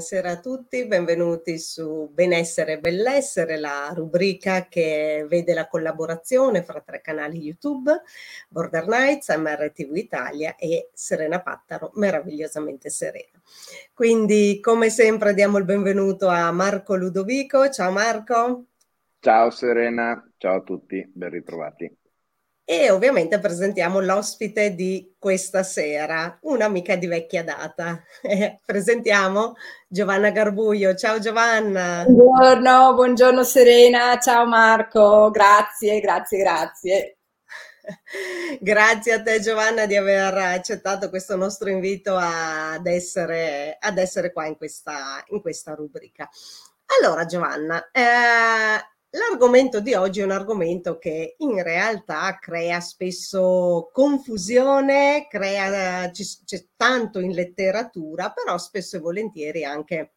Buonasera a tutti, benvenuti su Benessere e Bellessere, la rubrica che vede la collaborazione fra tre canali YouTube, Border Nights, MRTV Italia e Serena Pattaro, meravigliosamente serena. Quindi, come sempre, diamo il benvenuto a Marco Ludovico. Ciao Marco. Ciao Serena, ciao a tutti, ben ritrovati. E ovviamente presentiamo l'ospite di questa sera, un'amica di vecchia data. Eh, presentiamo Giovanna Garbuglio. Ciao Giovanna. Buongiorno, buongiorno Serena, ciao Marco, grazie, grazie, grazie. Grazie a te Giovanna di aver accettato questo nostro invito ad essere, ad essere qua in questa, in questa rubrica. Allora Giovanna, eh, L'argomento di oggi è un argomento che in realtà crea spesso confusione, crea, c'è tanto in letteratura, però spesso e volentieri anche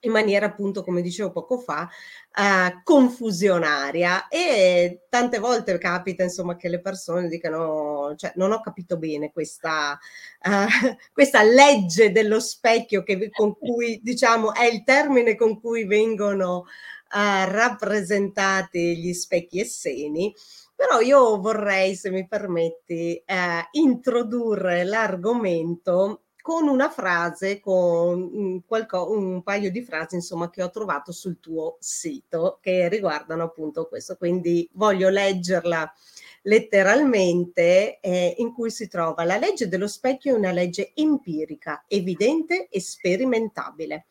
in maniera appunto, come dicevo poco fa, uh, confusionaria. E tante volte capita insomma che le persone dicano, cioè non ho capito bene questa, uh, questa legge dello specchio che, con cui diciamo è il termine con cui vengono uh, rappresentati gli specchi e seni. Però io vorrei, se mi permetti, eh, introdurre l'argomento con una frase, con un, qualco, un, paio di frasi, insomma, che ho trovato sul tuo sito che riguardano appunto questo. Quindi voglio leggerla letteralmente, eh, in cui si trova la legge dello specchio è una legge empirica, evidente e sperimentabile.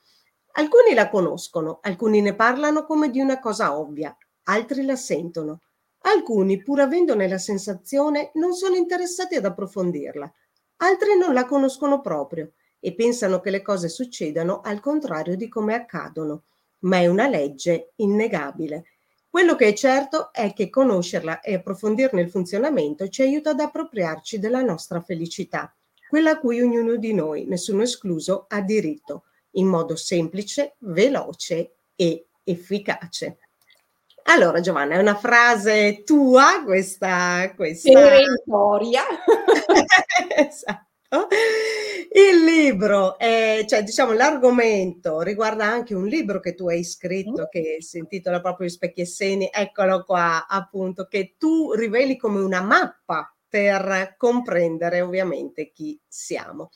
Alcuni la conoscono, alcuni ne parlano come di una cosa ovvia, altri la sentono. Alcuni, pur avendone la sensazione, non sono interessati ad approfondirla. Altri non la conoscono proprio e pensano che le cose succedano al contrario di come accadono. Ma è una legge innegabile. Quello che è certo è che conoscerla e approfondirne il funzionamento ci aiuta ad appropriarci della nostra felicità, quella a cui ognuno di noi, nessuno escluso, ha diritto in modo semplice, veloce e efficace. Allora Giovanna, è una frase tua questa... questa... Perentoria. esatto. Il libro, è, cioè diciamo l'argomento riguarda anche un libro che tu hai scritto mm. che si intitola proprio Specchi e Seni, eccolo qua appunto, che tu riveli come una mappa per comprendere ovviamente chi siamo.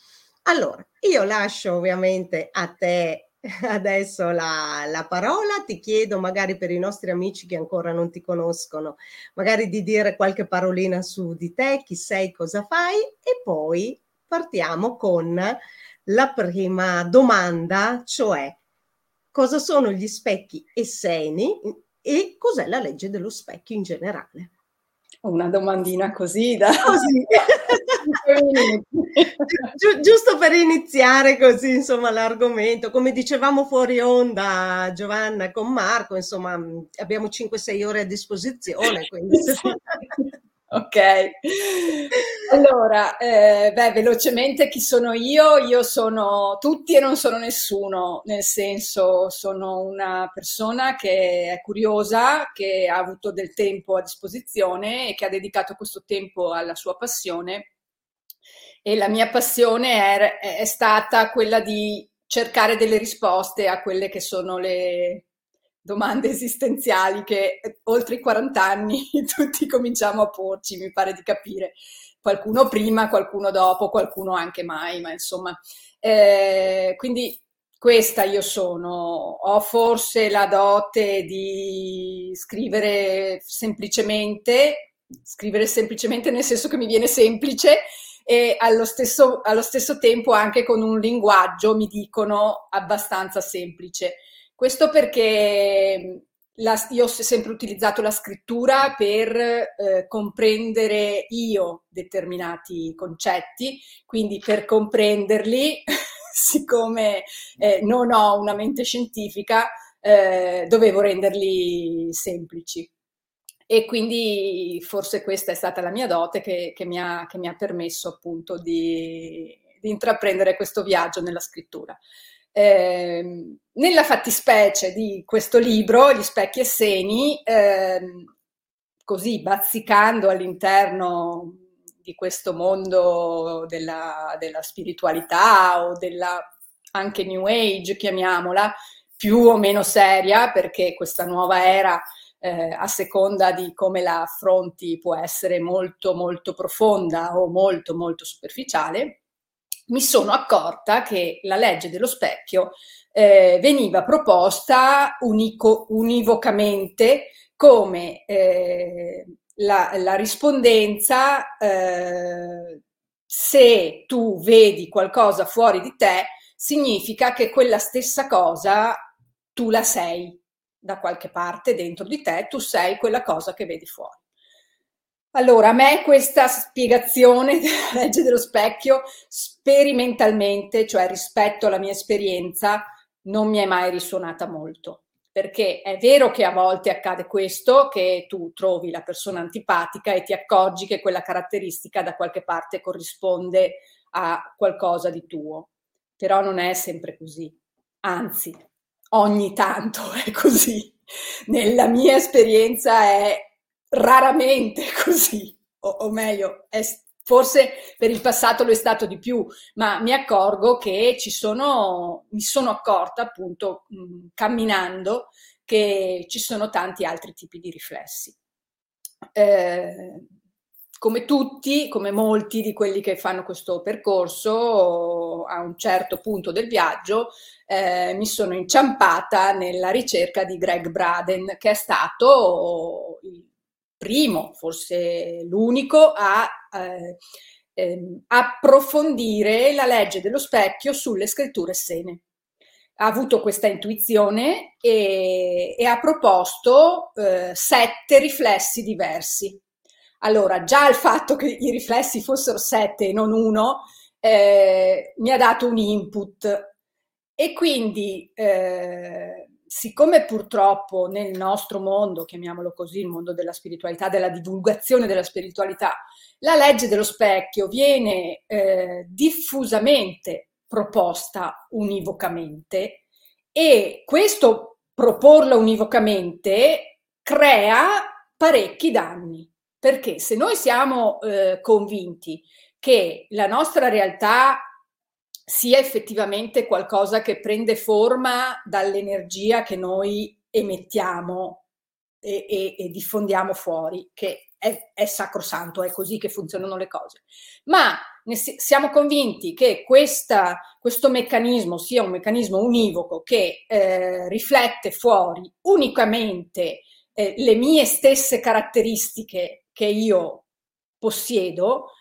Allora, io lascio ovviamente a te adesso la, la, parola, ti chiedo magari per i nostri amici che ancora non ti conoscono, magari di dire qualche parolina su di te, chi sei, cosa fai e poi partiamo con la prima domanda, cioè cosa sono gli specchi esseni e cos'è la legge dello specchio in generale. Una domandina così da... Così. Gi- giusto per iniziare così, insomma, l'argomento. Come dicevamo fuori onda, Giovanna, con Marco, insomma, abbiamo 5-6 ore a disposizione. Quindi... Ok, allora, eh, beh, velocemente chi sono io? Io sono tutti e non sono nessuno, nel senso sono una persona che è curiosa, che ha avuto del tempo a disposizione e che ha dedicato questo tempo alla sua passione. E la mia passione è, è stata quella di cercare delle risposte a quelle che sono le, domande esistenziali che eh, oltre i 40 anni tutti cominciamo a porci, mi pare di capire. Qualcuno prima, qualcuno dopo, qualcuno anche mai, ma insomma. Eh, quindi questa io sono. Ho forse la dote di scrivere semplicemente, scrivere semplicemente nel senso che mi viene semplice e allo stesso, allo stesso tempo anche con un linguaggio, mi dicono, abbastanza semplice. Questo perché la, io ho sempre utilizzato la scrittura per eh, comprendere io determinati concetti, quindi per comprenderli, siccome eh, non ho una mente scientifica, eh, dovevo renderli semplici. E quindi forse questa è stata la mia dote che, che, mi, ha, che mi, ha, permesso appunto di, di intraprendere questo viaggio nella scrittura. Eh, nella fattispecie di questo libro, Gli specchi e seni, eh, così bazzicando all'interno di questo mondo della, della spiritualità o della anche New Age, chiamiamola, più o meno seria, perché questa nuova era, eh, a seconda di come la affronti, può essere molto, molto profonda o molto, molto superficiale mi sono accorta che la legge dello specchio eh, veniva proposta unico, univocamente come eh, la, la, rispondenza eh, se tu vedi qualcosa fuori di te significa che quella stessa cosa tu la sei da qualche parte dentro di te, tu sei quella cosa che vedi fuori. Allora, a me questa spiegazione della legge dello specchio sperimentalmente, cioè rispetto alla mia esperienza, non mi è mai risuonata molto. Perché è vero che a volte accade questo, che tu trovi la persona antipatica e ti accorgi che quella caratteristica da qualche parte corrisponde a qualcosa di tuo, però non è sempre così. Anzi, ogni tanto è così. Nella mia esperienza è raramente così, o, o meglio, è, forse per il passato lo è stato di più, ma mi accorgo che ci sono, mi sono accorta appunto mh, camminando che ci sono tanti altri tipi di riflessi. Eh, come tutti, come molti di quelli che fanno questo percorso, a un certo punto del viaggio eh, mi sono inciampata nella ricerca di Greg Braden, che è stato il primo, forse l'unico, a eh, eh, approfondire la legge dello specchio sulle scritture sene. Ha avuto questa intuizione e, e ha proposto eh, sette riflessi diversi. Allora, già il fatto che i riflessi fossero sette e non uno eh, mi ha dato un input e quindi eh, siccome purtroppo nel nostro mondo, chiamiamolo così, il mondo della spiritualità, della divulgazione della spiritualità, la legge dello specchio viene eh, diffusamente proposta univocamente e questo proporla univocamente crea parecchi danni. Perché se noi siamo eh, convinti che la nostra realtà sia effettivamente qualcosa che prende forma dall'energia che noi emettiamo e, e, e diffondiamo fuori, che è, è sacrosanto, è così che funzionano le cose. Ma si, siamo convinti che questa, questo meccanismo sia un meccanismo univoco che eh, riflette fuori unicamente eh, le mie stesse caratteristiche che io possiedo,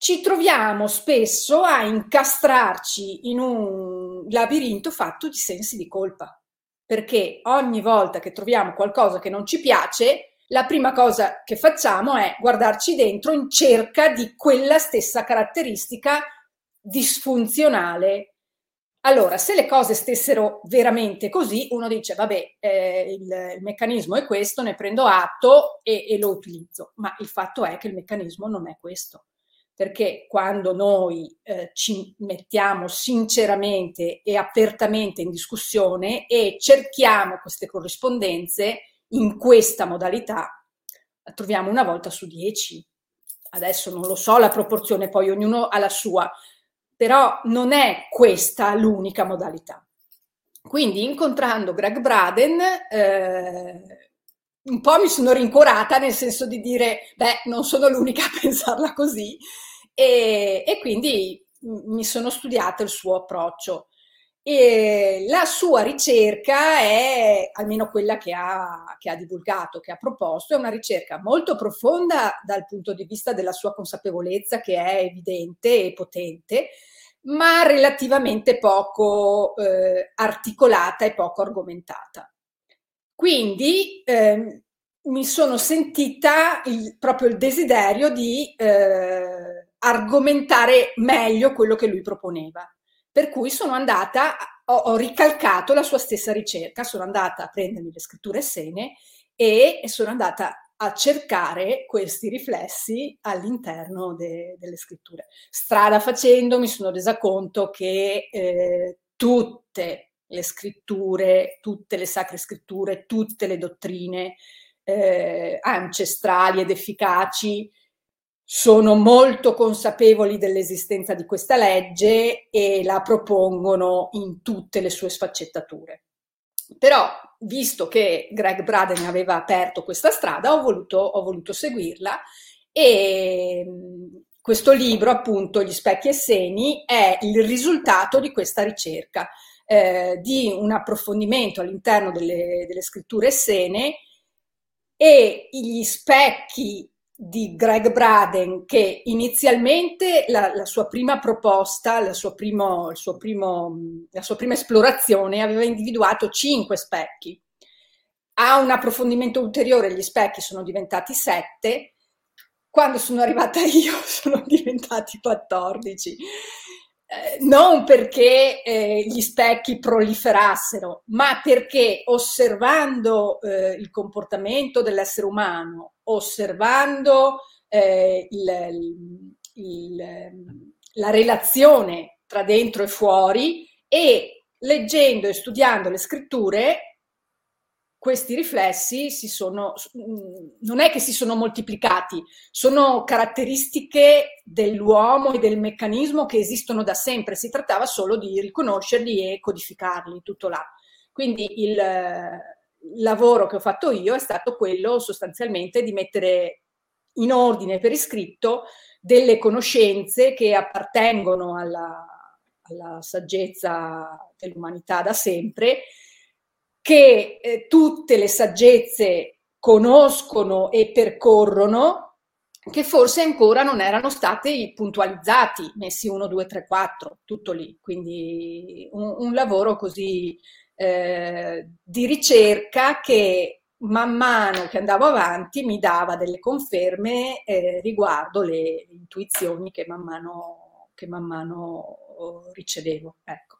ci troviamo spesso a incastrarci in un labirinto fatto di sensi di colpa, perché ogni volta che troviamo qualcosa che non ci piace, la prima cosa che facciamo è guardarci dentro in cerca di quella stessa caratteristica disfunzionale. Allora, se le cose stessero veramente così, uno dice, vabbè, eh, il, il, meccanismo è questo, ne prendo atto e, e lo utilizzo, ma il fatto è che il meccanismo non è questo perché quando noi eh, ci mettiamo sinceramente e apertamente in discussione e cerchiamo queste corrispondenze in questa modalità, la troviamo una volta su dieci. Adesso non lo so la proporzione, poi ognuno ha la sua, però non è questa l'unica modalità. Quindi incontrando Greg Braden, eh, un po' mi sono rincuorata nel senso di dire, beh, non sono l'unica a pensarla così, e, e quindi mi sono studiato il suo approccio. E la sua ricerca è, almeno quella che ha, che ha, divulgato, che ha proposto, è una ricerca molto profonda dal punto di vista della sua consapevolezza, che è evidente e potente, ma relativamente poco eh, articolata e poco argomentata. Quindi eh, mi sono sentita il, proprio il desiderio di eh, argomentare meglio quello che lui proponeva. Per cui sono andata, ho, ho, ricalcato la sua stessa ricerca, sono andata a prendermi le scritture sene e sono andata a cercare questi riflessi all'interno de, delle scritture. Strada facendo mi sono resa conto che eh, tutte le scritture, tutte le sacre scritture, tutte le dottrine eh, ancestrali ed efficaci sono molto consapevoli dell'esistenza di questa legge e la propongono in tutte le sue sfaccettature. Però, visto che Greg Braden aveva aperto questa strada, ho voluto, ho voluto seguirla e questo libro, appunto, Gli specchi e seni, è il risultato di questa ricerca, eh, di un approfondimento all'interno delle, delle scritture essene e gli specchi di Greg Braden che inizialmente la, la sua prima proposta, la sua, primo, primo, la sua prima esplorazione aveva individuato cinque specchi. A un approfondimento ulteriore gli specchi sono diventati sette, quando sono arrivata io sono diventati 14. Eh, non perché eh, gli specchi proliferassero, ma perché osservando eh, il comportamento dell'essere umano osservando eh, il, il, la relazione tra dentro e fuori e leggendo e studiando le scritture, questi riflessi si sono, non è che si sono moltiplicati, sono caratteristiche dell'uomo e del meccanismo che esistono da sempre, si trattava solo di riconoscerli e codificarli, tutto là. Quindi il lavoro che ho fatto io è stato quello sostanzialmente di mettere in ordine per iscritto delle conoscenze che appartengono alla, alla saggezza dell'umanità da sempre, che eh, tutte le saggezze conoscono e percorrono, che forse ancora non erano stati puntualizzati, messi 1, 2, 3, 4, tutto lì. Quindi un, un lavoro così eh, di ricerca che man mano che andavo avanti mi dava delle conferme eh, riguardo le intuizioni che man mano, che man mano ricevevo. Ecco.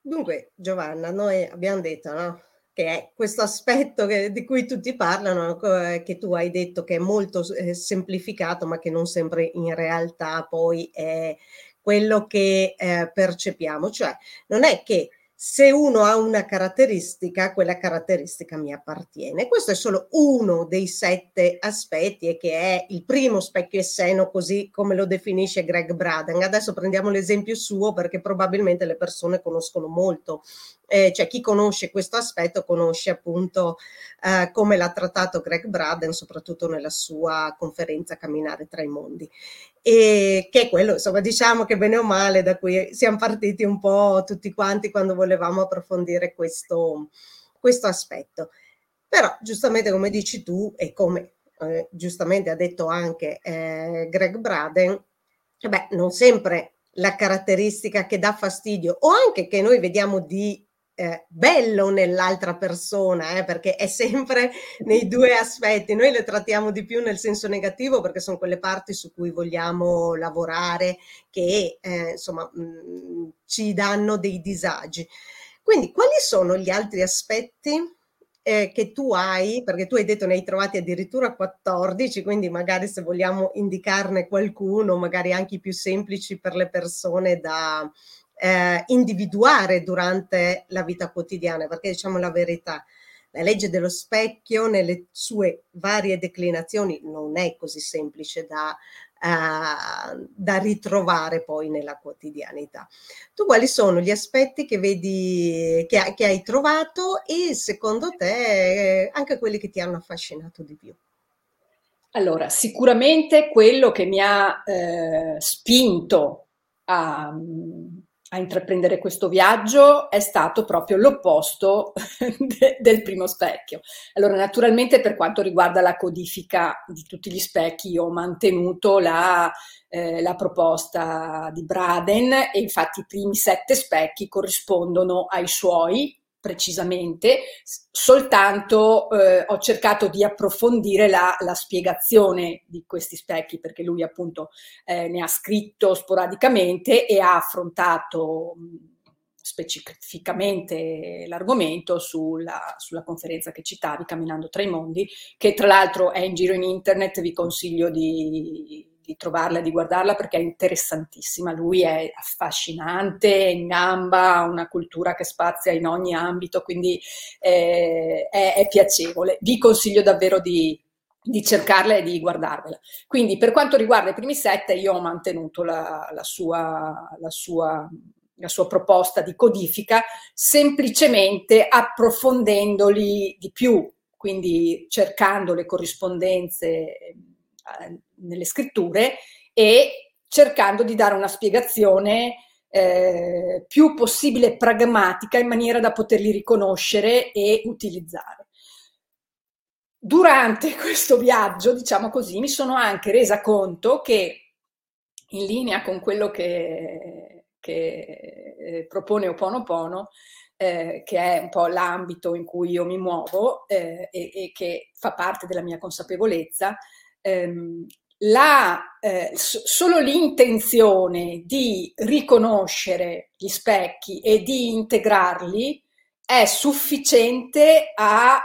Dunque, Giovanna, noi abbiamo detto no? che è questo aspetto che, di cui tutti parlano, che tu hai detto che è molto eh, semplificato, ma che non sempre in realtà poi è quello che eh, percepiamo. Cioè, non è che se uno ha una caratteristica, quella caratteristica mi appartiene. Questo è solo uno dei sette aspetti e che è il primo specchio esseno, così come lo definisce Greg Braden. Adesso prendiamo l'esempio suo perché probabilmente le persone conoscono molto eh, cioè chi conosce questo aspetto conosce appunto eh, come l'ha trattato Greg Braden, soprattutto nella sua conferenza Camminare tra i mondi. E che è quello, insomma, diciamo che bene o male da cui siamo partiti un po' tutti quanti quando volevamo approfondire questo, questo aspetto. Però, giustamente, come dici tu, e come eh, giustamente ha detto anche eh, Greg Braden, beh, non sempre la caratteristica che dà fastidio o anche che noi vediamo di eh, bello nell'altra persona, eh, perché è sempre nei due aspetti. Noi le trattiamo di più nel senso negativo perché sono quelle parti su cui vogliamo lavorare che eh, insomma mh, mm, ci danno dei disagi. Quindi, quali sono gli altri aspetti eh, che tu hai, perché tu hai detto ne hai trovati addirittura 14, quindi magari se vogliamo indicarne qualcuno, magari anche i più semplici per le persone da eh, individuare durante la vita quotidiana, perché diciamo la verità, la legge dello specchio nelle sue varie declinazioni non è così semplice da uh, da ritrovare poi nella quotidianità. Tu quali sono gli aspetti che vedi, che, che hai trovato e secondo te anche quelli che ti hanno affascinato di più? Allora, sicuramente quello che mi ha eh, spinto a, a intraprendere questo viaggio è stato proprio l'opposto de- del primo specchio. Allora, naturalmente per quanto riguarda la codifica di tutti gli specchi, io ho mantenuto la, eh, la proposta di Braden e infatti i primi sette specchi corrispondono ai suoi precisamente, soltanto eh, ho cercato di approfondire la, la, spiegazione di questi specchi, perché lui appunto eh, ne ha scritto sporadicamente e ha affrontato specificamente l'argomento sulla, sulla, conferenza che citavi, Camminando tra i mondi, che tra l'altro è in giro in internet, vi consiglio di di trovarla di guardarla perché è interessantissima. Lui è affascinante, in gamba, ha una cultura che spazia in ogni ambito, quindi eh, è, è, piacevole. Vi consiglio davvero di, di, cercarla e di guardarvela. Quindi per quanto riguarda i primi sette, io ho mantenuto la, la, sua, la sua la sua proposta di codifica, semplicemente approfondendoli di più, quindi cercando le corrispondenze nelle scritture e cercando di dare una spiegazione eh, più possibile pragmatica in maniera da poterli riconoscere e utilizzare. Durante questo viaggio, diciamo così, mi sono anche resa conto che in linea con quello che, che eh, propone Oponopono, eh, che è un po' l'ambito in cui io mi muovo eh, e, e, che fa parte della mia consapevolezza, ehm, la, eh, solo l'intenzione di riconoscere gli specchi e di integrarli è sufficiente a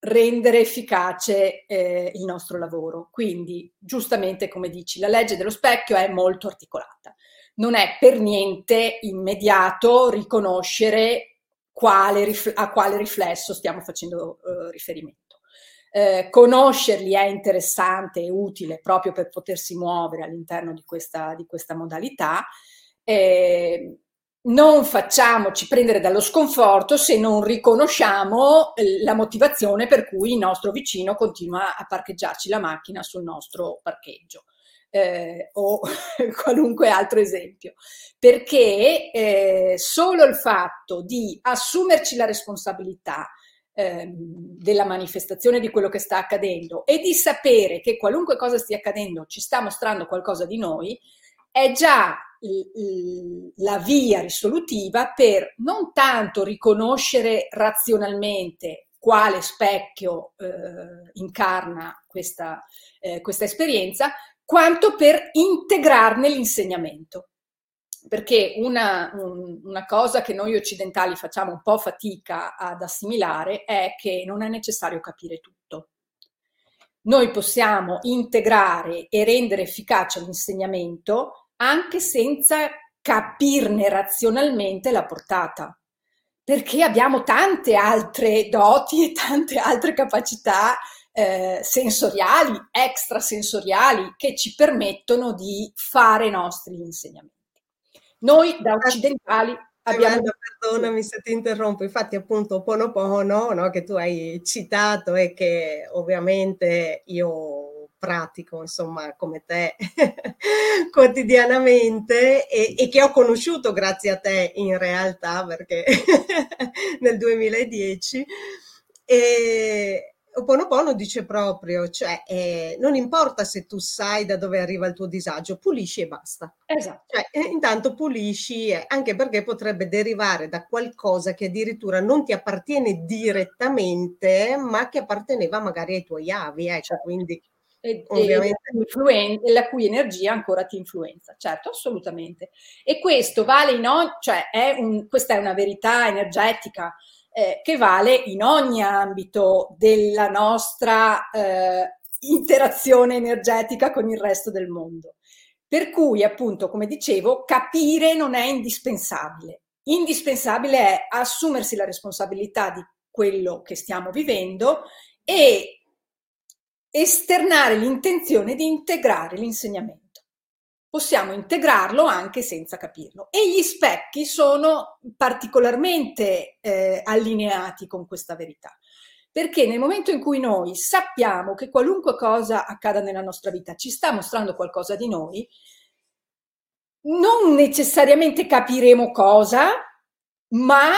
rendere efficace eh, il nostro lavoro. Quindi, giustamente, come dici, la legge dello specchio è molto articolata. Non è per niente immediato riconoscere quale, a quale riflesso stiamo facendo eh, riferimento. Eh, conoscerli è interessante e utile proprio per potersi muovere all'interno di questa, di questa modalità. Eh, non facciamoci prendere dallo sconforto se non riconosciamo eh, la motivazione per cui il nostro vicino continua a parcheggiarci la macchina sul nostro parcheggio. Eh, o qualunque altro esempio, perché eh, solo il fatto di assumerci la responsabilità Ehm, della manifestazione di quello che sta accadendo e di sapere che qualunque cosa stia accadendo ci sta mostrando qualcosa di noi, è già la via risolutiva per non tanto riconoscere razionalmente quale specchio eh, incarna questa, eh, questa esperienza, quanto per integrarne l'insegnamento perché una, un, una, cosa che noi occidentali facciamo un po' fatica ad assimilare è che non è necessario capire tutto. Noi possiamo integrare e rendere efficace l'insegnamento anche senza capirne razionalmente la portata, perché abbiamo tante altre doti e tante altre capacità eh, sensoriali, extrasensoriali, che ci permettono di fare i nostri insegnamenti. Noi da occidentali abbiamo... perdonami se ti interrompo, infatti appunto Ponopono, no, che tu hai citato e che ovviamente io pratico, insomma, come te quotidianamente e, e, che ho conosciuto grazie a te in realtà perché nel 2010 e, Oponopono dice proprio, cioè eh, non importa se tu sai da dove arriva il tuo disagio, pulisci e basta. Esatto. Cioè, eh, intanto pulisci, eh, anche perché potrebbe derivare da qualcosa che addirittura non ti appartiene direttamente, ma che apparteneva magari ai tuoi avi, ecco, certo. quindi... E, e la cui energia ancora ti influenza, certo, assolutamente. E questo vale in ogni, cioè è un, questa è una verità energetica eh, che vale in ogni ambito della nostra eh, interazione energetica con il resto del mondo. Per cui, appunto, come dicevo, capire non è indispensabile. Indispensabile è assumersi la responsabilità di quello che stiamo vivendo e esternare l'intenzione di integrare l'insegnamento possiamo integrarlo anche senza capirlo. E gli specchi sono particolarmente eh, allineati con questa verità, perché nel momento in cui noi sappiamo che qualunque cosa accada nella nostra vita ci sta mostrando qualcosa di noi, non necessariamente capiremo cosa, ma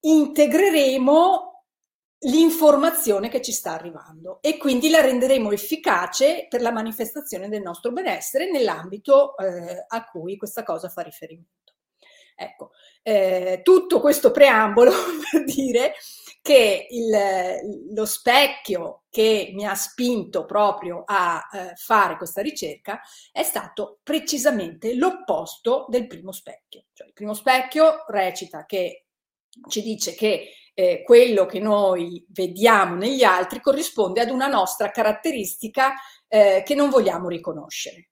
integreremo l'informazione che ci sta arrivando e quindi la renderemo efficace per la manifestazione del nostro benessere nell'ambito eh, a cui questa cosa fa riferimento. Ecco, eh, tutto questo preambolo per dire che il, lo specchio che mi ha spinto proprio a eh, fare questa ricerca è stato precisamente l'opposto del primo specchio. Cioè, il primo specchio recita che ci dice che eh, quello che noi vediamo negli altri corrisponde ad una nostra caratteristica eh, che non vogliamo riconoscere.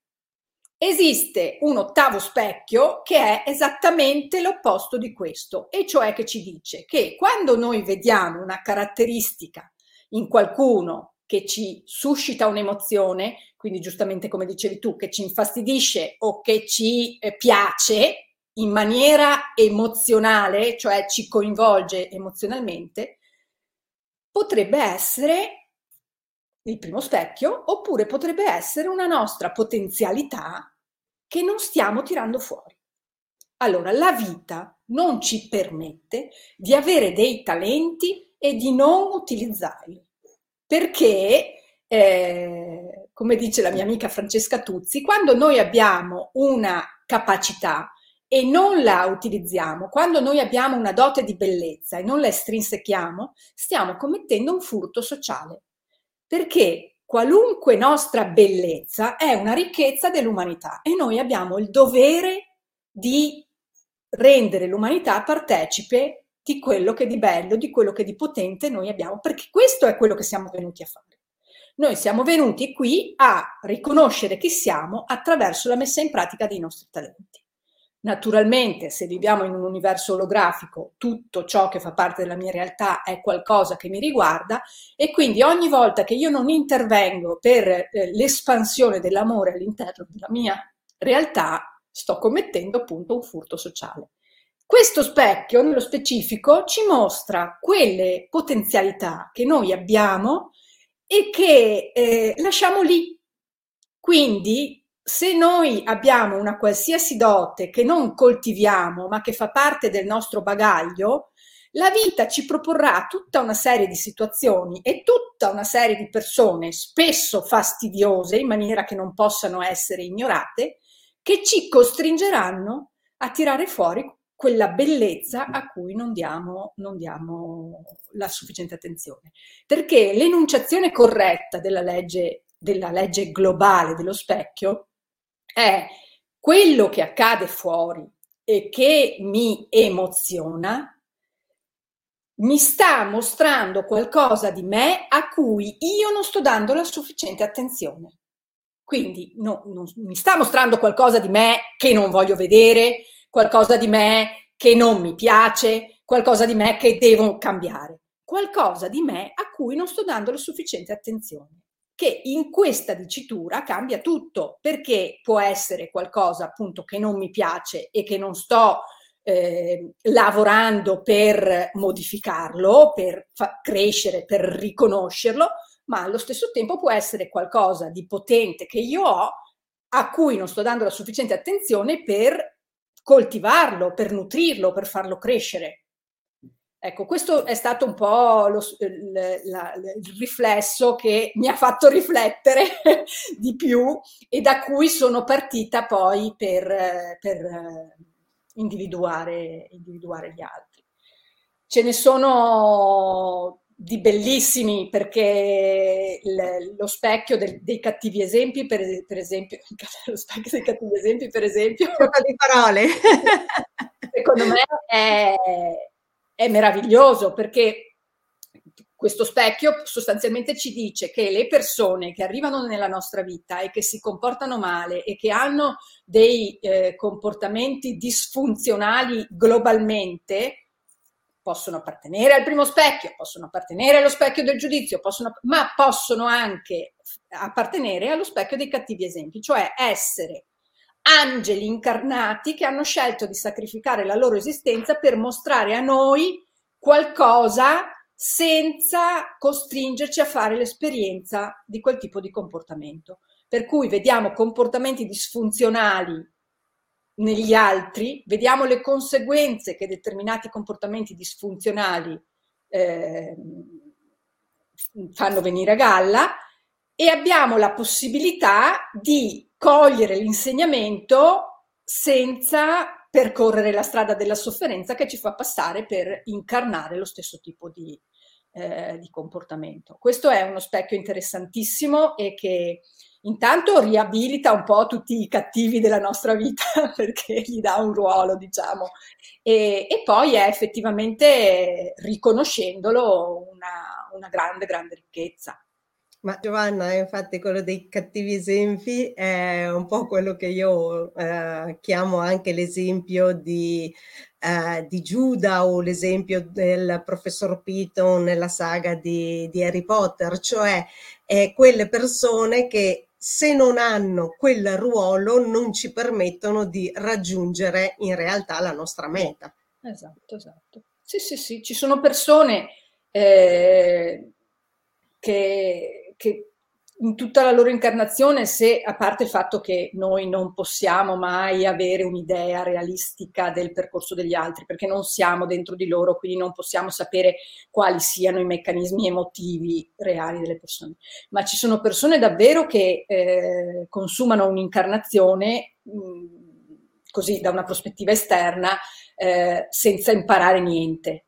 Esiste un ottavo specchio che è esattamente l'opposto di questo, e cioè che ci dice che quando noi vediamo una caratteristica in qualcuno che ci suscita un'emozione, quindi giustamente come dicevi tu, che ci infastidisce o che ci eh, piace, in maniera emozionale, cioè ci coinvolge emozionalmente, potrebbe essere il primo specchio oppure potrebbe essere una nostra potenzialità che non stiamo tirando fuori. Allora, la vita non ci permette di avere dei talenti e di non utilizzarli, perché, eh, come dice la mia amica Francesca Tuzzi, quando noi abbiamo una capacità, e non la utilizziamo, quando noi abbiamo una dote di bellezza e non la estrinsechiamo, stiamo commettendo un furto sociale. Perché qualunque nostra bellezza è una ricchezza dell'umanità e noi abbiamo il dovere di rendere l'umanità partecipe di quello che di bello, di quello che di potente noi abbiamo, perché questo è quello che siamo venuti a fare. Noi siamo venuti qui a riconoscere chi siamo attraverso la messa in pratica dei nostri talenti. Naturalmente, se viviamo in un universo olografico, tutto ciò che fa parte della mia realtà è qualcosa che mi riguarda e quindi ogni volta che io non intervengo per eh, l'espansione dell'amore all'interno della mia realtà, sto commettendo appunto un furto sociale. Questo specchio, nello specifico, ci mostra quelle potenzialità che noi abbiamo e che eh, lasciamo lì. Quindi se noi abbiamo una qualsiasi dote che non coltiviamo, ma che fa parte del nostro bagaglio, la vita ci proporrà tutta una serie di situazioni e tutta una serie di persone, spesso fastidiose, in maniera che non possano essere ignorate, che ci costringeranno a tirare fuori quella bellezza a cui non diamo, non diamo la sufficiente attenzione. Perché l'enunciazione corretta della legge, della legge globale dello specchio è quello che accade fuori e che mi emoziona, mi sta mostrando qualcosa di me a cui io non sto dando la sufficiente attenzione. Quindi no, non, mi sta mostrando qualcosa di me che non voglio vedere, qualcosa di me che non mi piace, qualcosa di me che devo cambiare, qualcosa di me a cui non sto dando la sufficiente attenzione che in questa dicitura cambia tutto, perché può essere qualcosa appunto che non mi piace e che non sto eh, lavorando per modificarlo, per fa- crescere, per riconoscerlo, ma allo stesso tempo può essere qualcosa di potente che io ho a cui non sto dando la sufficiente attenzione per coltivarlo, per nutrirlo, per farlo crescere. Ecco, questo è stato un po' lo, il, la, il, riflesso che mi ha fatto riflettere di più e da cui sono partita poi per, per individuare, individuare gli altri. Ce ne sono di bellissimi perché il, lo specchio del, dei cattivi esempi, per, per, esempio, lo specchio dei cattivi esempi, per esempio, di parole. secondo me è, è meraviglioso perché questo specchio sostanzialmente ci dice che le persone che arrivano nella nostra vita e che si comportano male e che hanno dei eh, comportamenti disfunzionali globalmente possono appartenere al primo specchio, possono appartenere allo specchio del giudizio, possono, ma possono anche appartenere allo specchio dei cattivi esempi, cioè essere angeli incarnati che hanno scelto di sacrificare la loro esistenza per mostrare a noi qualcosa senza costringerci a fare l'esperienza di quel tipo di comportamento. Per cui vediamo comportamenti disfunzionali negli altri, vediamo le conseguenze che determinati comportamenti disfunzionali eh, fanno venire a galla e abbiamo la possibilità di cogliere l'insegnamento senza percorrere la strada della sofferenza che ci fa passare per incarnare lo stesso tipo di, eh, di comportamento. Questo è uno specchio interessantissimo e che intanto riabilita un po' tutti i cattivi della nostra vita perché gli dà un ruolo, diciamo, e, e poi è effettivamente riconoscendolo una, una grande, grande ricchezza. Ma Giovanna, infatti quello dei cattivi esempi è un po' quello che io eh, chiamo anche l'esempio di, eh, di, Giuda o l'esempio del professor Piton nella saga di, di Harry Potter, cioè eh, quelle persone che se non hanno quel ruolo non ci permettono di raggiungere in realtà la nostra meta. Esatto, esatto. Sì, sì, sì, ci sono persone eh, che che in tutta la loro incarnazione, se a parte il fatto che noi non possiamo mai avere un'idea realistica del percorso degli altri, perché non siamo dentro di loro, quindi non possiamo sapere quali siano i meccanismi emotivi reali delle persone, ma ci sono persone davvero che eh, consumano un'incarnazione mh, così da una prospettiva esterna eh, senza imparare niente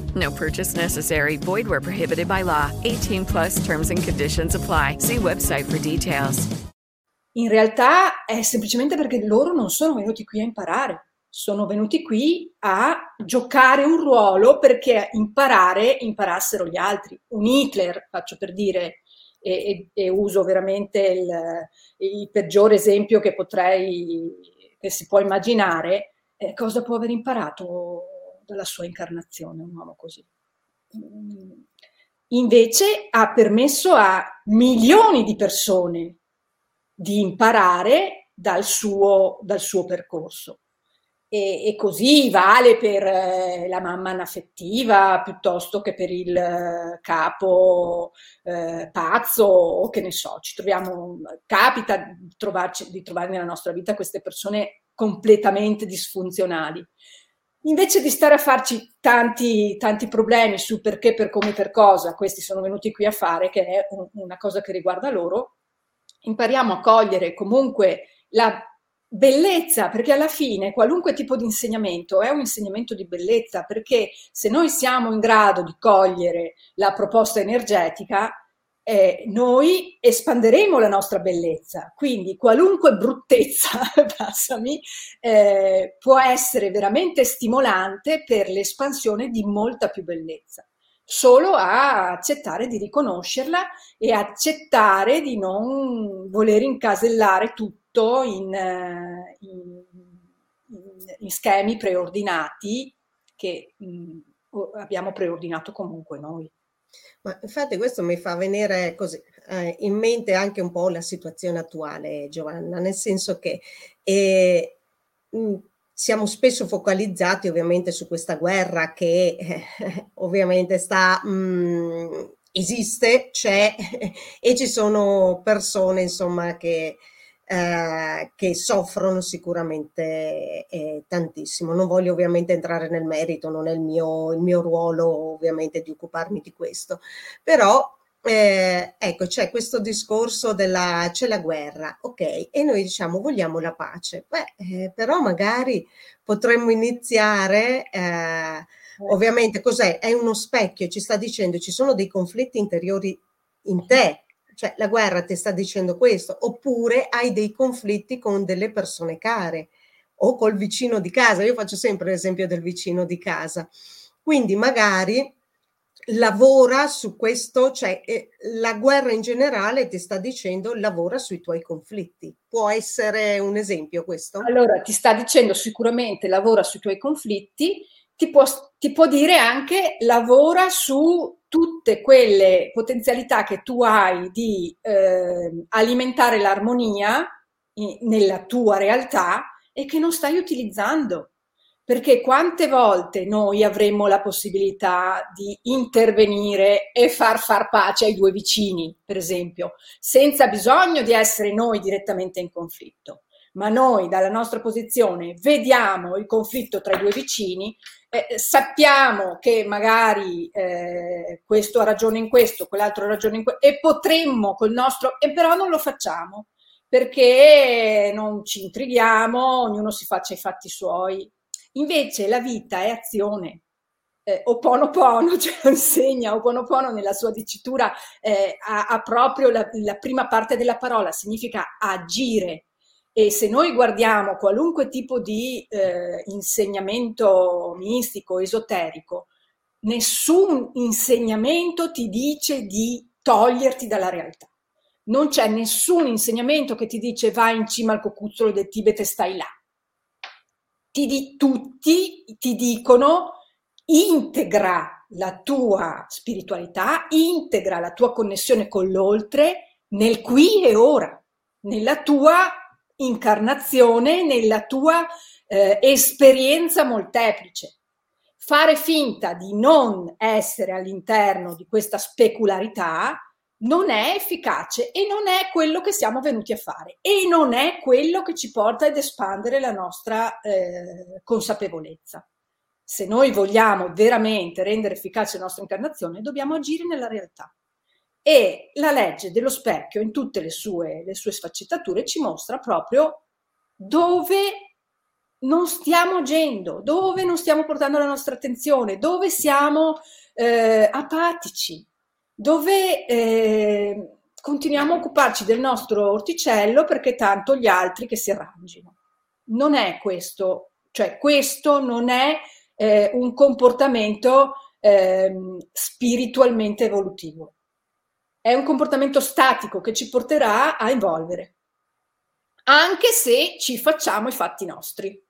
No purchase necessary. Void where prohibited by law. 18 plus terms and conditions apply. See website for details. In realtà è semplicemente perché loro non sono venuti qui a imparare. Sono venuti qui a giocare un ruolo perché imparare imparassero gli altri. Un Hitler, faccio per dire, e, e, e uso veramente il, il, peggiore esempio che potrei, che si può immaginare, eh, cosa può aver imparato dalla sua incarnazione, un uomo così. invece ha permesso a milioni di persone di imparare dal suo, dal suo percorso. E, e, così vale per eh, la mamma anaffettiva piuttosto che per il eh, capo eh, pazzo o che ne so, ci troviamo, capita di, trovarci, di trovare nella nostra vita queste persone completamente disfunzionali. Invece di stare a farci tanti, tanti problemi su perché, per come, per cosa, questi sono venuti qui a fare, che è un, una cosa che riguarda loro, impariamo a cogliere comunque la bellezza, perché alla fine qualunque tipo di insegnamento è un insegnamento di bellezza, perché se noi siamo in grado di cogliere la proposta energetica, eh, noi espanderemo la nostra bellezza. Quindi qualunque bruttezza, passami, eh, può essere veramente stimolante per l'espansione di molta più bellezza solo a accettare di riconoscerla e accettare di non voler incasellare tutto in, eh, in, in schemi preordinati che mh, abbiamo preordinato comunque noi. Ma infatti questo mi fa venire così eh, in mente anche un po' la situazione attuale, Giovanna, nel senso che eh, mh, siamo spesso focalizzati ovviamente su questa guerra che eh, ovviamente sta, mh, esiste, c'è e ci sono persone insomma che, eh, che soffrono sicuramente eh, tantissimo. Non voglio ovviamente entrare nel merito, non è il mio, il mio ruolo ovviamente di occuparmi di questo, però eh, ecco, c'è questo discorso della c'è la guerra, ok, e noi diciamo vogliamo la pace. Beh, eh, però magari potremmo iniziare, eh, ovviamente cos'è? È uno specchio, ci sta dicendo ci sono dei conflitti interiori in te, cioè la guerra ti sta dicendo questo, oppure hai dei conflitti con delle persone care o col vicino di casa. Io faccio sempre l'esempio del vicino di casa. Quindi magari lavora su questo, cioè eh, la guerra in generale ti sta dicendo lavora sui tuoi conflitti. Può essere un esempio questo? Allora, ti sta dicendo sicuramente lavora sui tuoi conflitti, ti può, ti può dire anche lavora su tutte quelle potenzialità che tu hai di eh, alimentare l'armonia nella tua realtà e che non stai utilizzando. Perché quante volte noi avremmo la possibilità di intervenire e far far pace ai due vicini, per esempio, senza bisogno di essere noi direttamente in conflitto, ma noi dalla nostra posizione vediamo il conflitto tra i due vicini, eh, sappiamo che magari eh, questo ha ragione in questo, quell'altro ha ragione in questo, e potremmo col nostro, e però non lo facciamo perché non ci intrighiamo, ognuno si faccia i fatti suoi Invece la vita è azione. Eh, Oponopono ce lo insegna, Oponopono nella sua dicitura eh, ha, ha, proprio la, la prima parte della parola, significa agire. E se noi guardiamo qualunque tipo di eh, insegnamento mistico, esoterico, nessun insegnamento ti dice di toglierti dalla realtà. Non c'è nessun insegnamento che ti dice vai in cima al cocuzzolo del Tibet e stai là ti di, tutti ti dicono integra la tua spiritualità, integra la tua connessione con l'oltre nel qui e ora, nella tua incarnazione, nella tua eh, esperienza molteplice. Fare finta di non essere all'interno di questa specularità non è efficace e non è quello che siamo venuti a fare e non è quello che ci porta ad espandere la nostra eh, consapevolezza. Se noi vogliamo veramente rendere efficace la nostra incarnazione, dobbiamo agire nella realtà. E la legge dello specchio, in tutte le sue, le sue sfaccettature, ci mostra proprio dove non stiamo agendo, dove non stiamo portando la nostra attenzione, dove siamo eh, apatici, dove eh, continuiamo a occuparci del nostro orticello perché tanto gli altri che si arrangino. Non è questo, cioè questo non è eh, un comportamento eh, spiritualmente evolutivo. È un comportamento statico che ci porterà a evolvere, anche se ci facciamo i fatti nostri.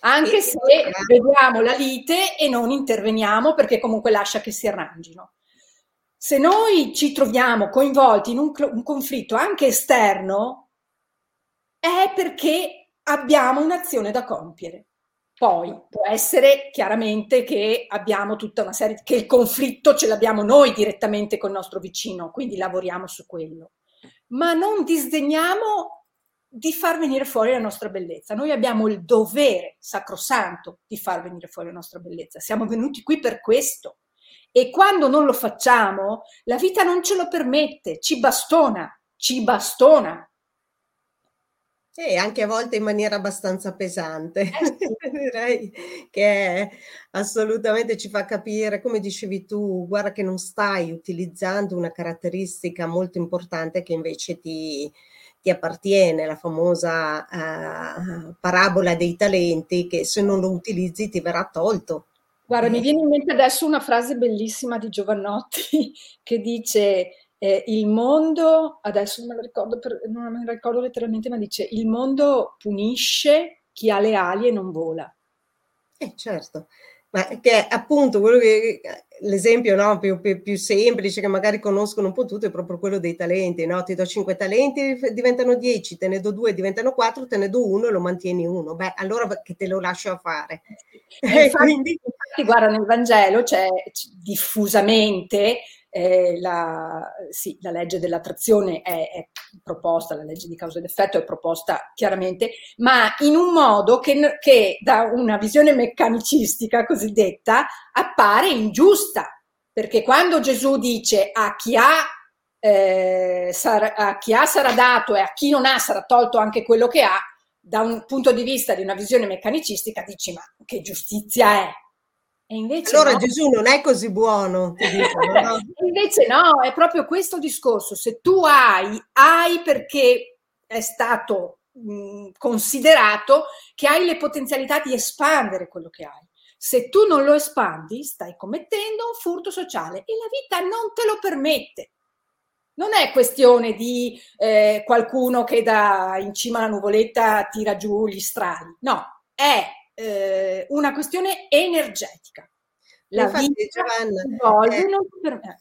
Anche se vediamo la lite e non interveniamo perché comunque lascia che si arrangino se noi ci troviamo coinvolti in un, un conflitto anche esterno, è perché abbiamo un'azione da compiere. Poi può essere chiaramente che abbiamo tutta una serie, che il conflitto ce l'abbiamo noi direttamente con il nostro vicino, quindi lavoriamo su quello. Ma non disdegniamo di far venire fuori la nostra bellezza. Noi abbiamo il dovere sacrosanto di far venire fuori la nostra bellezza. Siamo venuti qui per questo. E quando non lo facciamo, la vita non ce lo permette, ci bastona, ci bastona. E anche a volte in maniera abbastanza pesante, eh direi che assolutamente ci fa capire, come dicevi tu, guarda che non stai utilizzando una caratteristica molto importante che invece ti, ti appartiene, la famosa uh, parabola dei talenti che se non lo utilizzi ti verrà tolto. Guarda, mi viene in mente adesso una frase bellissima di Giovannotti che dice eh, il mondo, adesso non me, lo ricordo per, non me lo ricordo letteralmente, ma dice il mondo punisce chi ha le ali e non vola. Eh certo, ma che appunto quello che, l'esempio no, più, più, più, semplice che magari conoscono un po' tutti è proprio quello dei talenti, no? ti do 5 talenti, diventano 10, te ne do 2, diventano 4, te ne do 1 e lo mantieni uno. Beh, allora che te lo lascio a fare. Infatti, Quindi... infatti guarda, nel Vangelo c'è diffusamente eh, la, sì, la, legge dell'attrazione è, è, proposta, la legge di causa ed effetto è proposta chiaramente, ma in un modo che, che da una visione meccanicistica cosiddetta appare ingiusta, perché quando Gesù dice a chi ha, eh, sarà, a chi ha sarà dato e a chi non ha sarà tolto anche quello che ha, da un punto di vista di una visione meccanicistica dici ma che giustizia è? Allora no. Gesù non è così buono. Dicono, no? invece no, è proprio questo discorso. Se tu hai, hai perché è stato mh, considerato che hai le potenzialità di espandere quello che hai. Se tu non lo espandi, stai commettendo un furto sociale e la vita non te lo permette. Non è questione di eh, qualcuno che da in cima alla nuvoletta tira giù gli strali, no, è eh, una questione energetica. La Infatti, vita Giovanna, evolve, eh, non per me.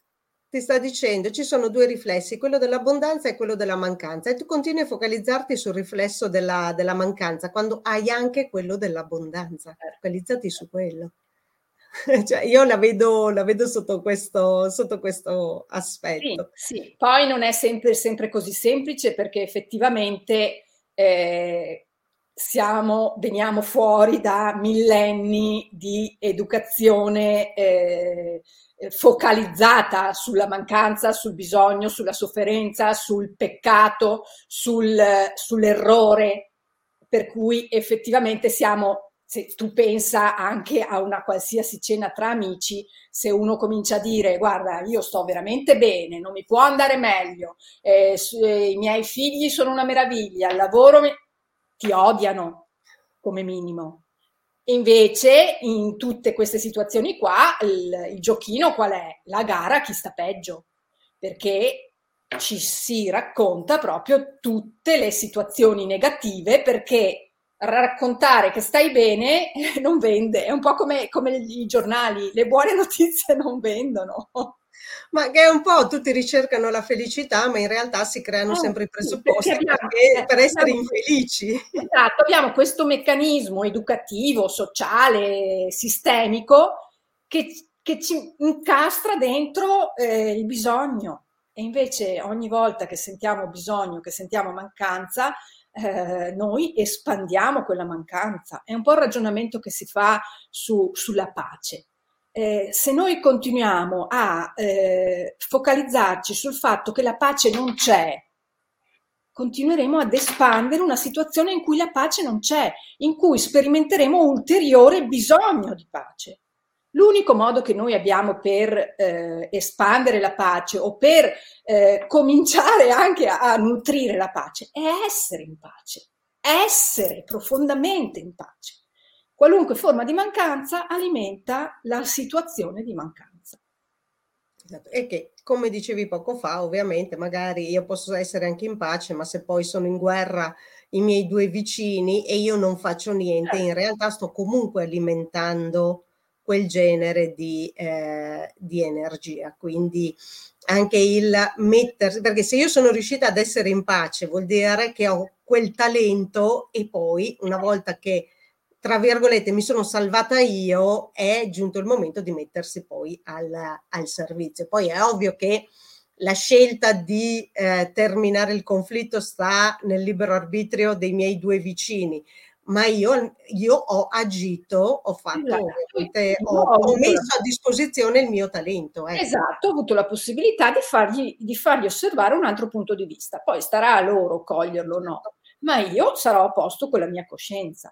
Ti sta dicendo, ci sono due riflessi, quello dell'abbondanza e quello della mancanza, e tu continui a focalizzarti sul riflesso della, della mancanza, quando hai anche quello dell'abbondanza. Focalizzati su quello. cioè, io la vedo, la vedo sotto, questo, sotto questo aspetto. Sì, sì, poi non è sempre, sempre così semplice perché effettivamente eh, siamo, veniamo fuori da millenni di educazione eh, focalizzata sulla mancanza, sul bisogno, sulla sofferenza, sul peccato, sul, sull'errore, per cui effettivamente siamo, se tu pensa anche a una qualsiasi cena tra amici, se uno comincia a dire guarda io sto veramente bene, non mi può andare meglio, eh, i miei figli sono una meraviglia, il lavoro... Mi ti odiano come minimo. Invece, in tutte queste situazioni qua, il, il giochino qual è? La gara chi sta peggio, perché ci si racconta proprio tutte le situazioni negative perché raccontare che stai bene non vende, è un po' come, come i giornali, le buone notizie non vendono ma che è un po' tutti ricercano la felicità, ma in realtà si creano oh, sempre i presupposti sì, abbiamo, perché, per essere abbiamo, infelici. Esatto, abbiamo questo meccanismo educativo, sociale, sistemico che, che ci incastra dentro eh, il bisogno. E invece ogni volta che sentiamo bisogno, che sentiamo mancanza, eh, noi espandiamo quella mancanza. È un po' il ragionamento che si fa su, sulla pace eh, se noi continuiamo a eh, focalizzarci sul fatto che la pace non c'è, continueremo ad espandere una situazione in cui la pace non c'è, in cui sperimenteremo ulteriore bisogno di pace. L'unico modo che noi abbiamo per eh, espandere la pace o per eh, cominciare anche a, a nutrire la pace è essere in pace, essere profondamente in pace. Qualunque forma di mancanza alimenta la situazione di mancanza. Esatto. E che, come dicevi poco fa, ovviamente magari io posso essere anche in pace, ma se poi sono in guerra i miei due vicini e io non faccio niente, in realtà sto comunque alimentando quel genere di, eh, di energia. Quindi anche il mettersi, perché se io sono riuscita ad essere in pace vuol dire che ho quel talento e poi una volta che tra virgolette mi sono salvata io è giunto il momento di mettersi poi al, al servizio. Poi è ovvio che la scelta di eh, terminare il conflitto sta nel libero arbitrio dei miei due vicini, ma io, io ho agito, ho fatto, esatto. ho, ho, messo a disposizione il mio talento. Ecco. Esatto, ho avuto la possibilità di fargli, di fargli osservare un altro punto di vista. Poi starà a loro coglierlo o no, ma io sarò a posto con la mia coscienza.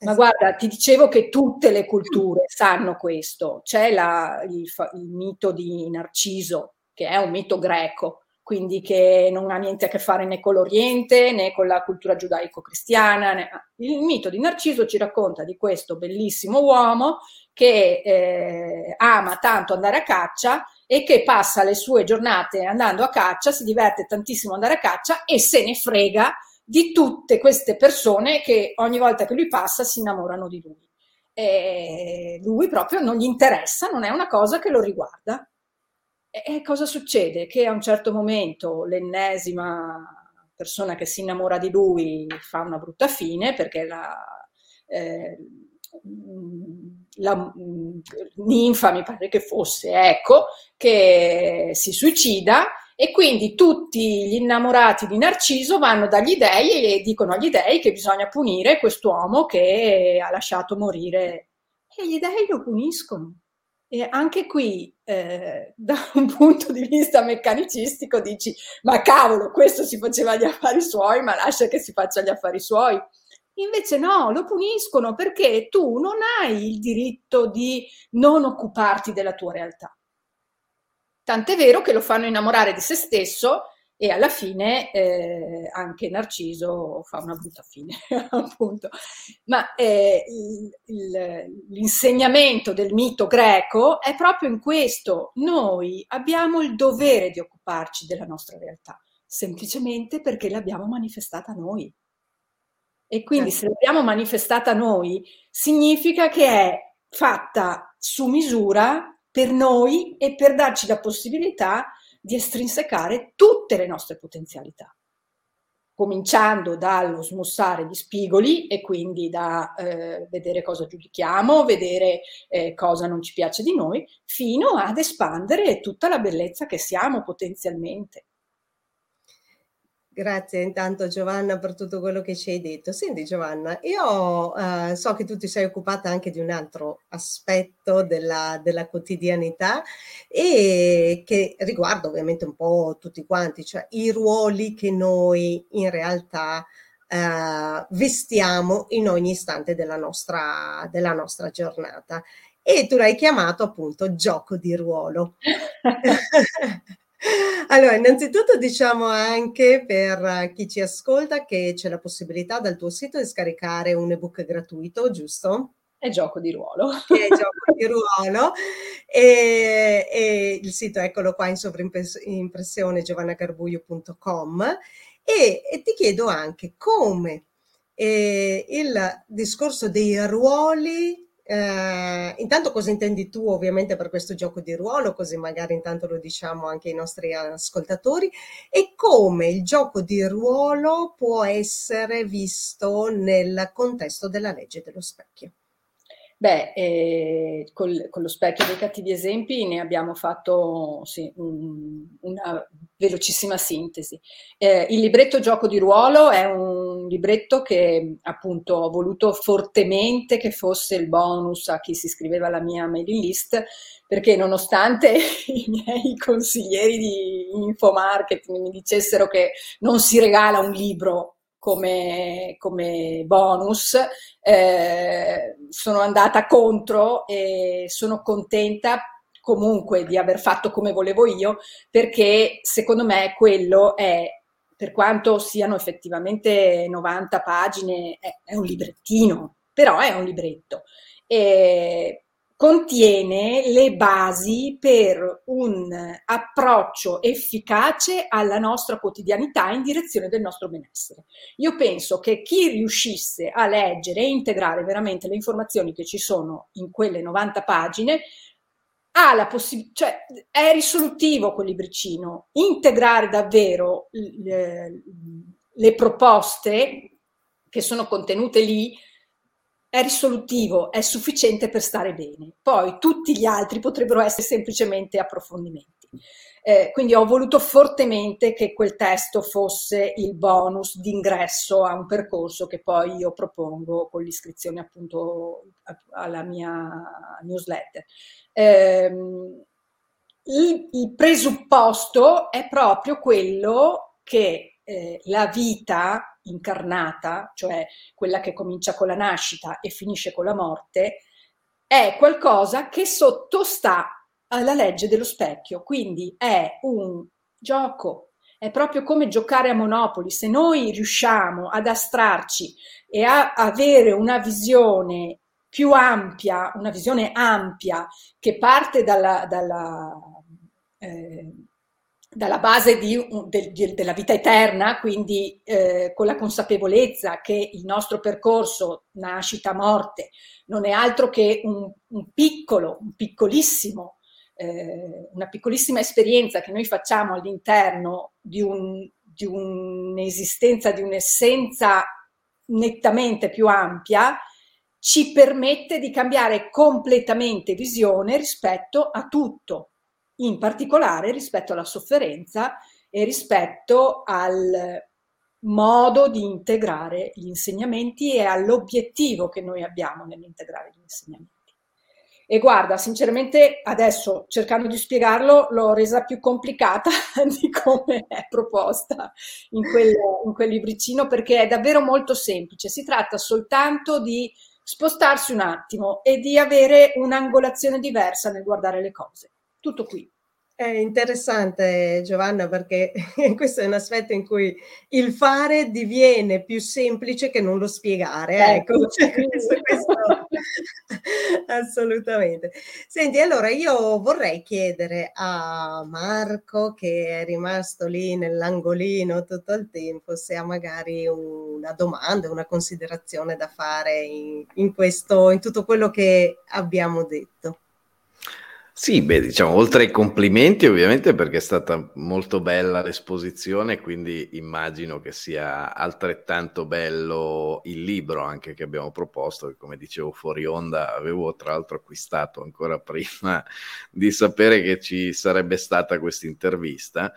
Ma esatto. guarda, ti dicevo che tutte le culture sanno questo. C'è la, il, il mito di Narciso, che è un mito greco, quindi che non ha niente a che fare né con l'Oriente né con la cultura giudaico-cristiana. Né... Il mito di Narciso ci racconta di questo bellissimo uomo che eh, ama tanto andare a caccia e che passa le sue giornate andando a caccia, si diverte tantissimo andare a caccia e se ne frega di tutte queste persone che ogni volta che lui passa si innamorano di lui. E lui proprio non gli interessa, non è una cosa che lo riguarda. E cosa succede? Che a un certo momento l'ennesima persona che si innamora di lui fa una brutta fine perché la, eh, la ninfa, mi pare che fosse, ecco, che si suicida e quindi tutti gli innamorati di Narciso vanno dagli dei e dicono agli dei che bisogna punire quest'uomo che ha lasciato morire e gli dei lo puniscono. E anche qui, eh, da un punto di vista meccanicistico, dici: ma cavolo, questo si faceva gli affari suoi, ma lascia che si faccia gli affari suoi. Invece no, lo puniscono perché tu non hai il diritto di non occuparti della tua realtà. Tant'è vero che lo fanno innamorare di se stesso e alla fine eh, anche Narciso fa una brutta fine, appunto. Ma eh, il, il, l'insegnamento del mito greco è proprio in questo. Noi abbiamo il dovere di occuparci della nostra realtà, semplicemente perché l'abbiamo manifestata noi. E quindi se l'abbiamo manifestata noi, significa che è fatta su misura per noi e per darci la possibilità di estrinsecare tutte le nostre potenzialità, cominciando dallo smussare gli spigoli e quindi da eh, vedere cosa giudichiamo, vedere eh, cosa non ci piace di noi, fino ad espandere tutta la bellezza che siamo potenzialmente. Grazie intanto Giovanna per tutto quello che ci hai detto. Senti Giovanna, io eh, so che tu ti sei occupata anche di un altro aspetto della, della, quotidianità e che riguarda ovviamente un po' tutti quanti, cioè i ruoli che noi in realtà eh, vestiamo in ogni istante della nostra, della nostra giornata. E tu l'hai chiamato appunto gioco di ruolo. Allora, innanzitutto diciamo anche per chi ci ascolta che c'è la possibilità dal tuo sito di scaricare un ebook gratuito, giusto? È gioco di ruolo. È gioco di ruolo. E, e, il sito eccolo qua in sovrimpressione giovannagarbuglio.com e, e ti chiedo anche come eh, il discorso dei ruoli eh, intanto cosa intendi tu ovviamente per questo gioco di ruolo, così magari intanto lo diciamo anche ai nostri ascoltatori, e come il gioco di ruolo può essere visto nel contesto della legge dello specchio. Beh, eh, col, con lo specchio dei cattivi esempi ne abbiamo fatto sì, un, una velocissima sintesi. Eh, il libretto Gioco di ruolo è un libretto che appunto ho voluto fortemente che fosse il bonus a chi si iscriveva alla mia mailing list, perché nonostante i miei consiglieri di infomarketing mi dicessero che non si regala un libro come, come bonus, eh, sono andata contro e sono contenta comunque di aver fatto come volevo io, perché secondo me quello è, per quanto siano effettivamente 90 pagine, è, è un librettino, però è un libretto. E contiene le basi per un approccio efficace alla nostra quotidianità in direzione del nostro benessere. Io penso che chi riuscisse a leggere e integrare veramente le informazioni che ci sono in quelle 90 pagine ha la possibilità, cioè è risolutivo quel libricino, integrare davvero le, le proposte che sono contenute lì è risolutivo, è sufficiente per stare bene. Poi tutti gli altri potrebbero essere semplicemente approfondimenti. Eh, quindi ho voluto fortemente che quel testo fosse il bonus d'ingresso a un percorso che poi io propongo con l'iscrizione appunto alla mia newsletter. Eh, il, il, presupposto è proprio quello che eh, la vita incarnata, cioè quella che comincia con la nascita e finisce con la morte, è qualcosa che sottostà alla legge dello specchio, quindi è un gioco, è proprio come giocare a Monopoli. Se noi riusciamo ad astrarci e a avere una visione più ampia, una visione ampia che parte dalla, dalla eh, dalla base di, de, de, della vita eterna, quindi eh, con la consapevolezza che il nostro percorso nascita-morte non è altro che un, un piccolo, un piccolissimo, eh, una piccolissima esperienza che noi facciamo all'interno di, un, di un'esistenza, di un'essenza nettamente più ampia, ci permette di cambiare completamente visione rispetto a tutto, in particolare rispetto alla sofferenza e rispetto al modo di integrare gli insegnamenti e all'obiettivo che noi abbiamo nell'integrare gli insegnamenti. E guarda, sinceramente adesso cercando di spiegarlo l'ho resa più complicata di come è proposta in quel, in quel libricino perché è davvero molto semplice. Si tratta soltanto di spostarsi un attimo e di avere un'angolazione diversa nel guardare le cose. Tutto qui. È interessante Giovanna perché questo è un aspetto in cui il fare diviene più semplice che non lo spiegare. Eh, ecco, cioè, questo, questo, assolutamente. Senti, allora io vorrei chiedere a Marco che è rimasto lì nell'angolino tutto il tempo se ha magari una domanda, una considerazione da fare in, in, questo, in tutto quello che abbiamo detto. Sì, beh, diciamo, oltre ai complimenti, ovviamente, perché è stata molto bella l'esposizione, quindi immagino che sia altrettanto bello il libro anche che abbiamo proposto, che come dicevo fuori onda avevo tra l'altro acquistato ancora prima di sapere che ci sarebbe stata questa intervista.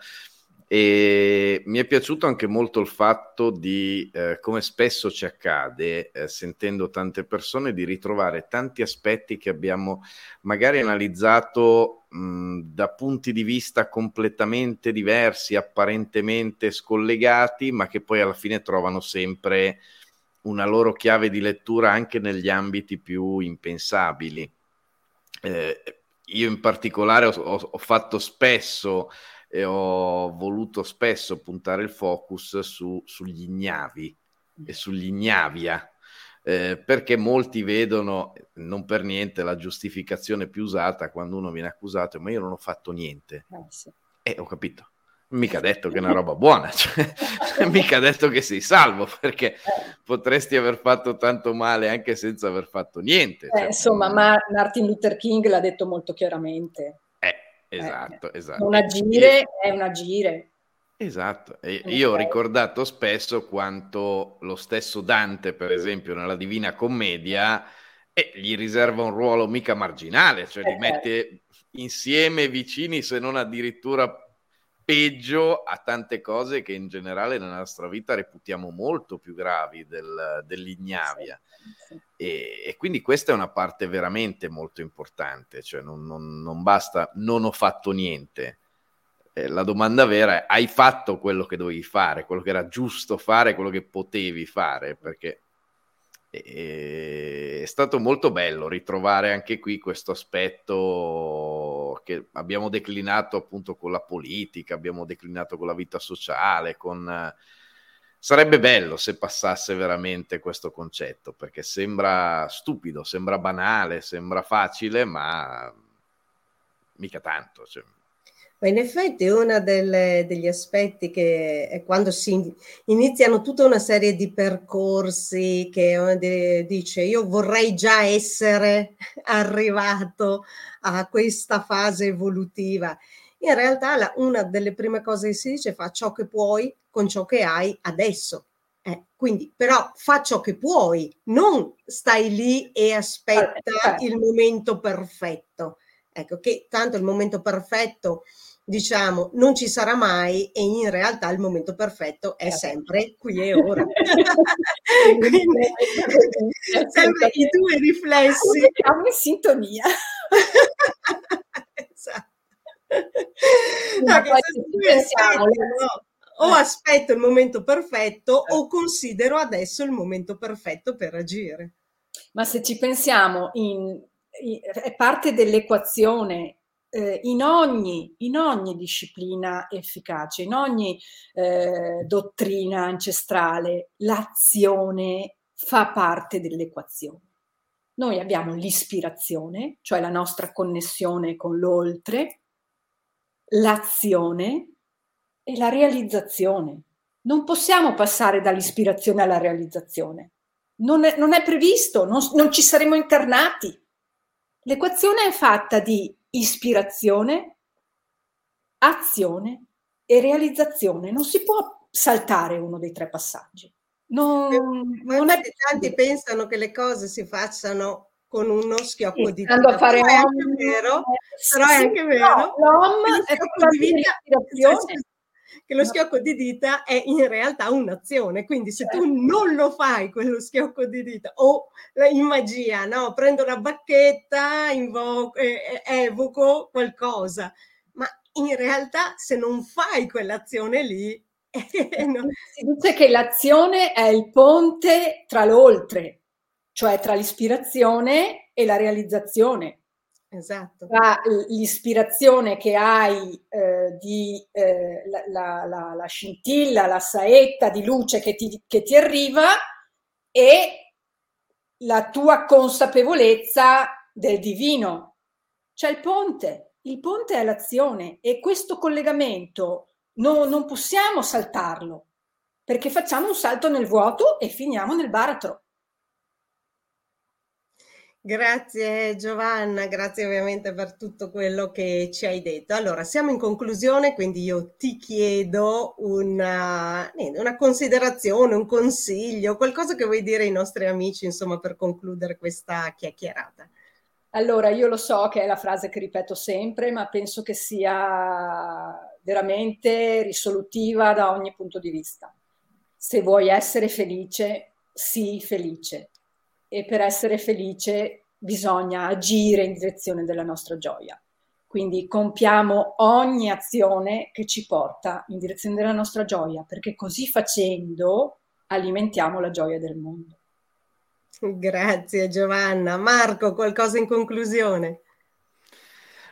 E mi è piaciuto anche molto il fatto di, eh, come spesso ci accade, eh, sentendo tante persone, di ritrovare tanti aspetti che abbiamo magari analizzato mh, da punti di vista completamente diversi, apparentemente scollegati, ma che poi alla fine trovano sempre una loro chiave di lettura anche negli ambiti più impensabili. Eh, io in particolare ho, ho, ho fatto spesso e ho voluto spesso puntare il focus su, sugli ignavi e sugli ignavia. Eh, perché molti vedono non per niente la giustificazione più usata quando uno viene accusato, ma io non ho fatto niente. Eh, sì. eh ho capito. Mica detto che è una roba buona, cioè, mica detto che sei salvo, perché potresti aver fatto tanto male anche senza aver fatto niente. Eh, cioè, insomma, ma Martin Luther King l'ha detto molto chiaramente. Esatto, eh, esatto. Un agire è un agire. Esatto, e io ho ricordato spesso quanto lo stesso Dante, per esempio, nella Divina Commedia, eh, gli riserva un ruolo mica marginale, cioè li eh, certo. mette insieme, vicini, se non addirittura peggio a tante cose che in generale nella nostra vita reputiamo molto più gravi del, dell'ignavia. Sì, sì. E, e, quindi questa è una parte veramente molto importante, cioè non, non, non basta non ho fatto niente. Eh, la domanda vera è hai fatto quello che dovevi fare, quello che era giusto fare, quello che potevi fare, perché è stato molto bello ritrovare anche qui questo aspetto che abbiamo declinato appunto con la politica, abbiamo declinato con la vita sociale, con sarebbe bello se passasse veramente questo concetto, perché sembra stupido, sembra banale, sembra facile, ma mica tanto. Cioè. Ma in effetti uno degli aspetti che è quando si iniziano tutta una serie di percorsi che dice io vorrei già essere arrivato a questa fase evolutiva. In realtà la, una delle prime cose che si dice fa ciò che puoi con ciò che hai adesso. Eh, quindi però fa ciò che puoi, non stai lì e aspetta certo. il momento perfetto. Ecco che tanto il momento perfetto diciamo, non ci sarà mai e in realtà il momento perfetto è sempre qui e ora. Quindi, sempre i due riflessi. Siamo in sintonia. esatto. No, pensiamo, no? O eh. aspetto il momento perfetto o considero adesso il momento perfetto per agire. Ma se ci pensiamo, in, in, è parte dell'equazione eh, in, ogni, in, ogni, disciplina efficace, in ogni eh, dottrina ancestrale, l'azione fa parte dell'equazione. Noi abbiamo l'ispirazione, cioè la nostra connessione con l'oltre, l'azione e la realizzazione. Non possiamo passare dall'ispirazione alla realizzazione. Non è, non è previsto, non, non ci saremo incarnati. L'equazione è fatta di ispirazione, azione e realizzazione. Non si può saltare uno dei tre passaggi. Non, non è... Tanti pensano che le cose si facciano con uno schiocco sì, di dita. A fare però è anche vero, eh, però è anche vero. L'om è di vita, che lo schiocco di dita è in realtà un'azione, quindi se tu certo. non lo fai quello schiocco di dita o in magia, no? prendo la bacchetta, invoco, eh, evoco qualcosa, ma in realtà se non fai quell'azione lì... Eh, no. Si dice che l'azione è il ponte tra l'oltre, cioè tra l'ispirazione e la realizzazione. Esatto. Tra l'ispirazione che hai eh, di eh, la, la, la, scintilla, la saetta di luce che ti, che ti arriva e la tua consapevolezza del divino. C'è il ponte, il ponte è l'azione e questo collegamento no, non possiamo saltarlo perché facciamo un salto nel vuoto e finiamo nel baratro. Grazie Giovanna, grazie ovviamente per tutto quello che ci hai detto. Allora, siamo in conclusione, quindi io ti chiedo una, una, considerazione, un consiglio, qualcosa che vuoi dire ai nostri amici, insomma, per concludere questa chiacchierata. Allora, io lo so che è la frase che ripeto sempre, ma penso che sia veramente risolutiva da ogni punto di vista. Se vuoi essere felice, sii felice e per essere felice bisogna agire in direzione della nostra gioia. Quindi compiamo ogni azione che ci porta in direzione della nostra gioia, perché così facendo alimentiamo la gioia del mondo. Grazie Giovanna. Marco, qualcosa in conclusione?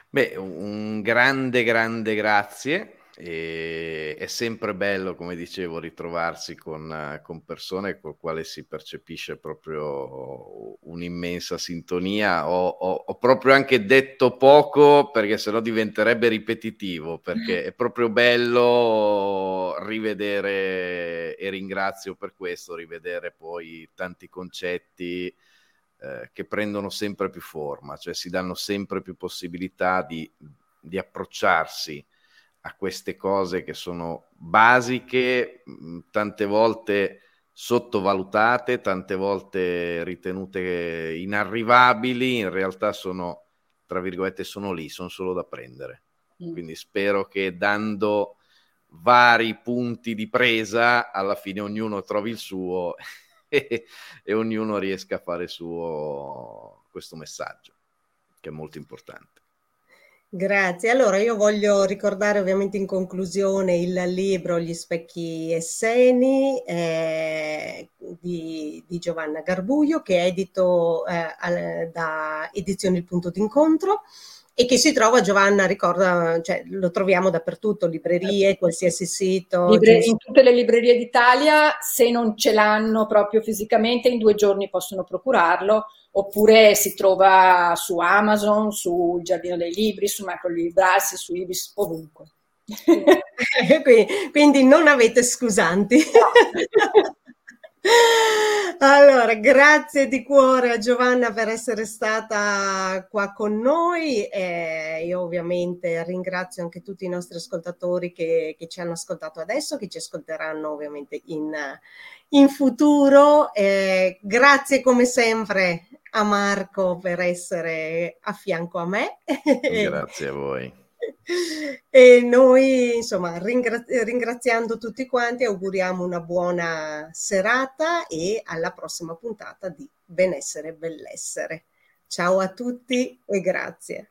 Beh, un grande, grande grazie e è sempre bello, come dicevo, ritrovarsi con, con persone con le quali si percepisce proprio un'immensa sintonia. Ho, ho, ho, proprio anche detto poco perché sennò diventerebbe ripetitivo, perché è proprio bello rivedere, e ringrazio per questo, rivedere poi tanti concetti eh, che prendono sempre più forma, cioè si danno sempre più possibilità di, di approcciarsi a queste cose che sono basiche, mm, tante volte sottovalutate, tante volte ritenute inarrivabili, in realtà sono, tra virgolette, sono lì, sono solo da prendere. Mm. Quindi spero che dando vari punti di presa, alla fine ognuno trovi il suo e, e ognuno riesca a fare suo questo messaggio, che è molto importante. Grazie. Allora io voglio ricordare ovviamente in conclusione il libro Gli specchi esseni eh, di, di, Giovanna Garbuglio che è edito eh, da Edizioni Il Punto d'Incontro e che si trova Giovanna, ricorda, cioè, lo troviamo dappertutto, librerie, qualsiasi sito. Libre- in tutte le librerie d'Italia, se non ce l'hanno proprio fisicamente, in due giorni possono procurarlo, oppure si trova su Amazon, sul Giardino dei Libri, su Macrolibrarsi, su Ibis, ovunque. quindi, non avete scusanti. No. Allora, grazie di cuore a Giovanna per essere stata qua con noi. Eh, io ovviamente ringrazio anche tutti i nostri ascoltatori che, che, ci hanno ascoltato adesso, che ci ascolteranno ovviamente in, in futuro. Eh, grazie come sempre a Marco per essere a fianco a me. Grazie a voi. E noi, insomma, ringra- ringraziando tutti quanti, auguriamo una buona serata e alla prossima puntata di Benessere e Bellessere. Ciao a tutti e grazie.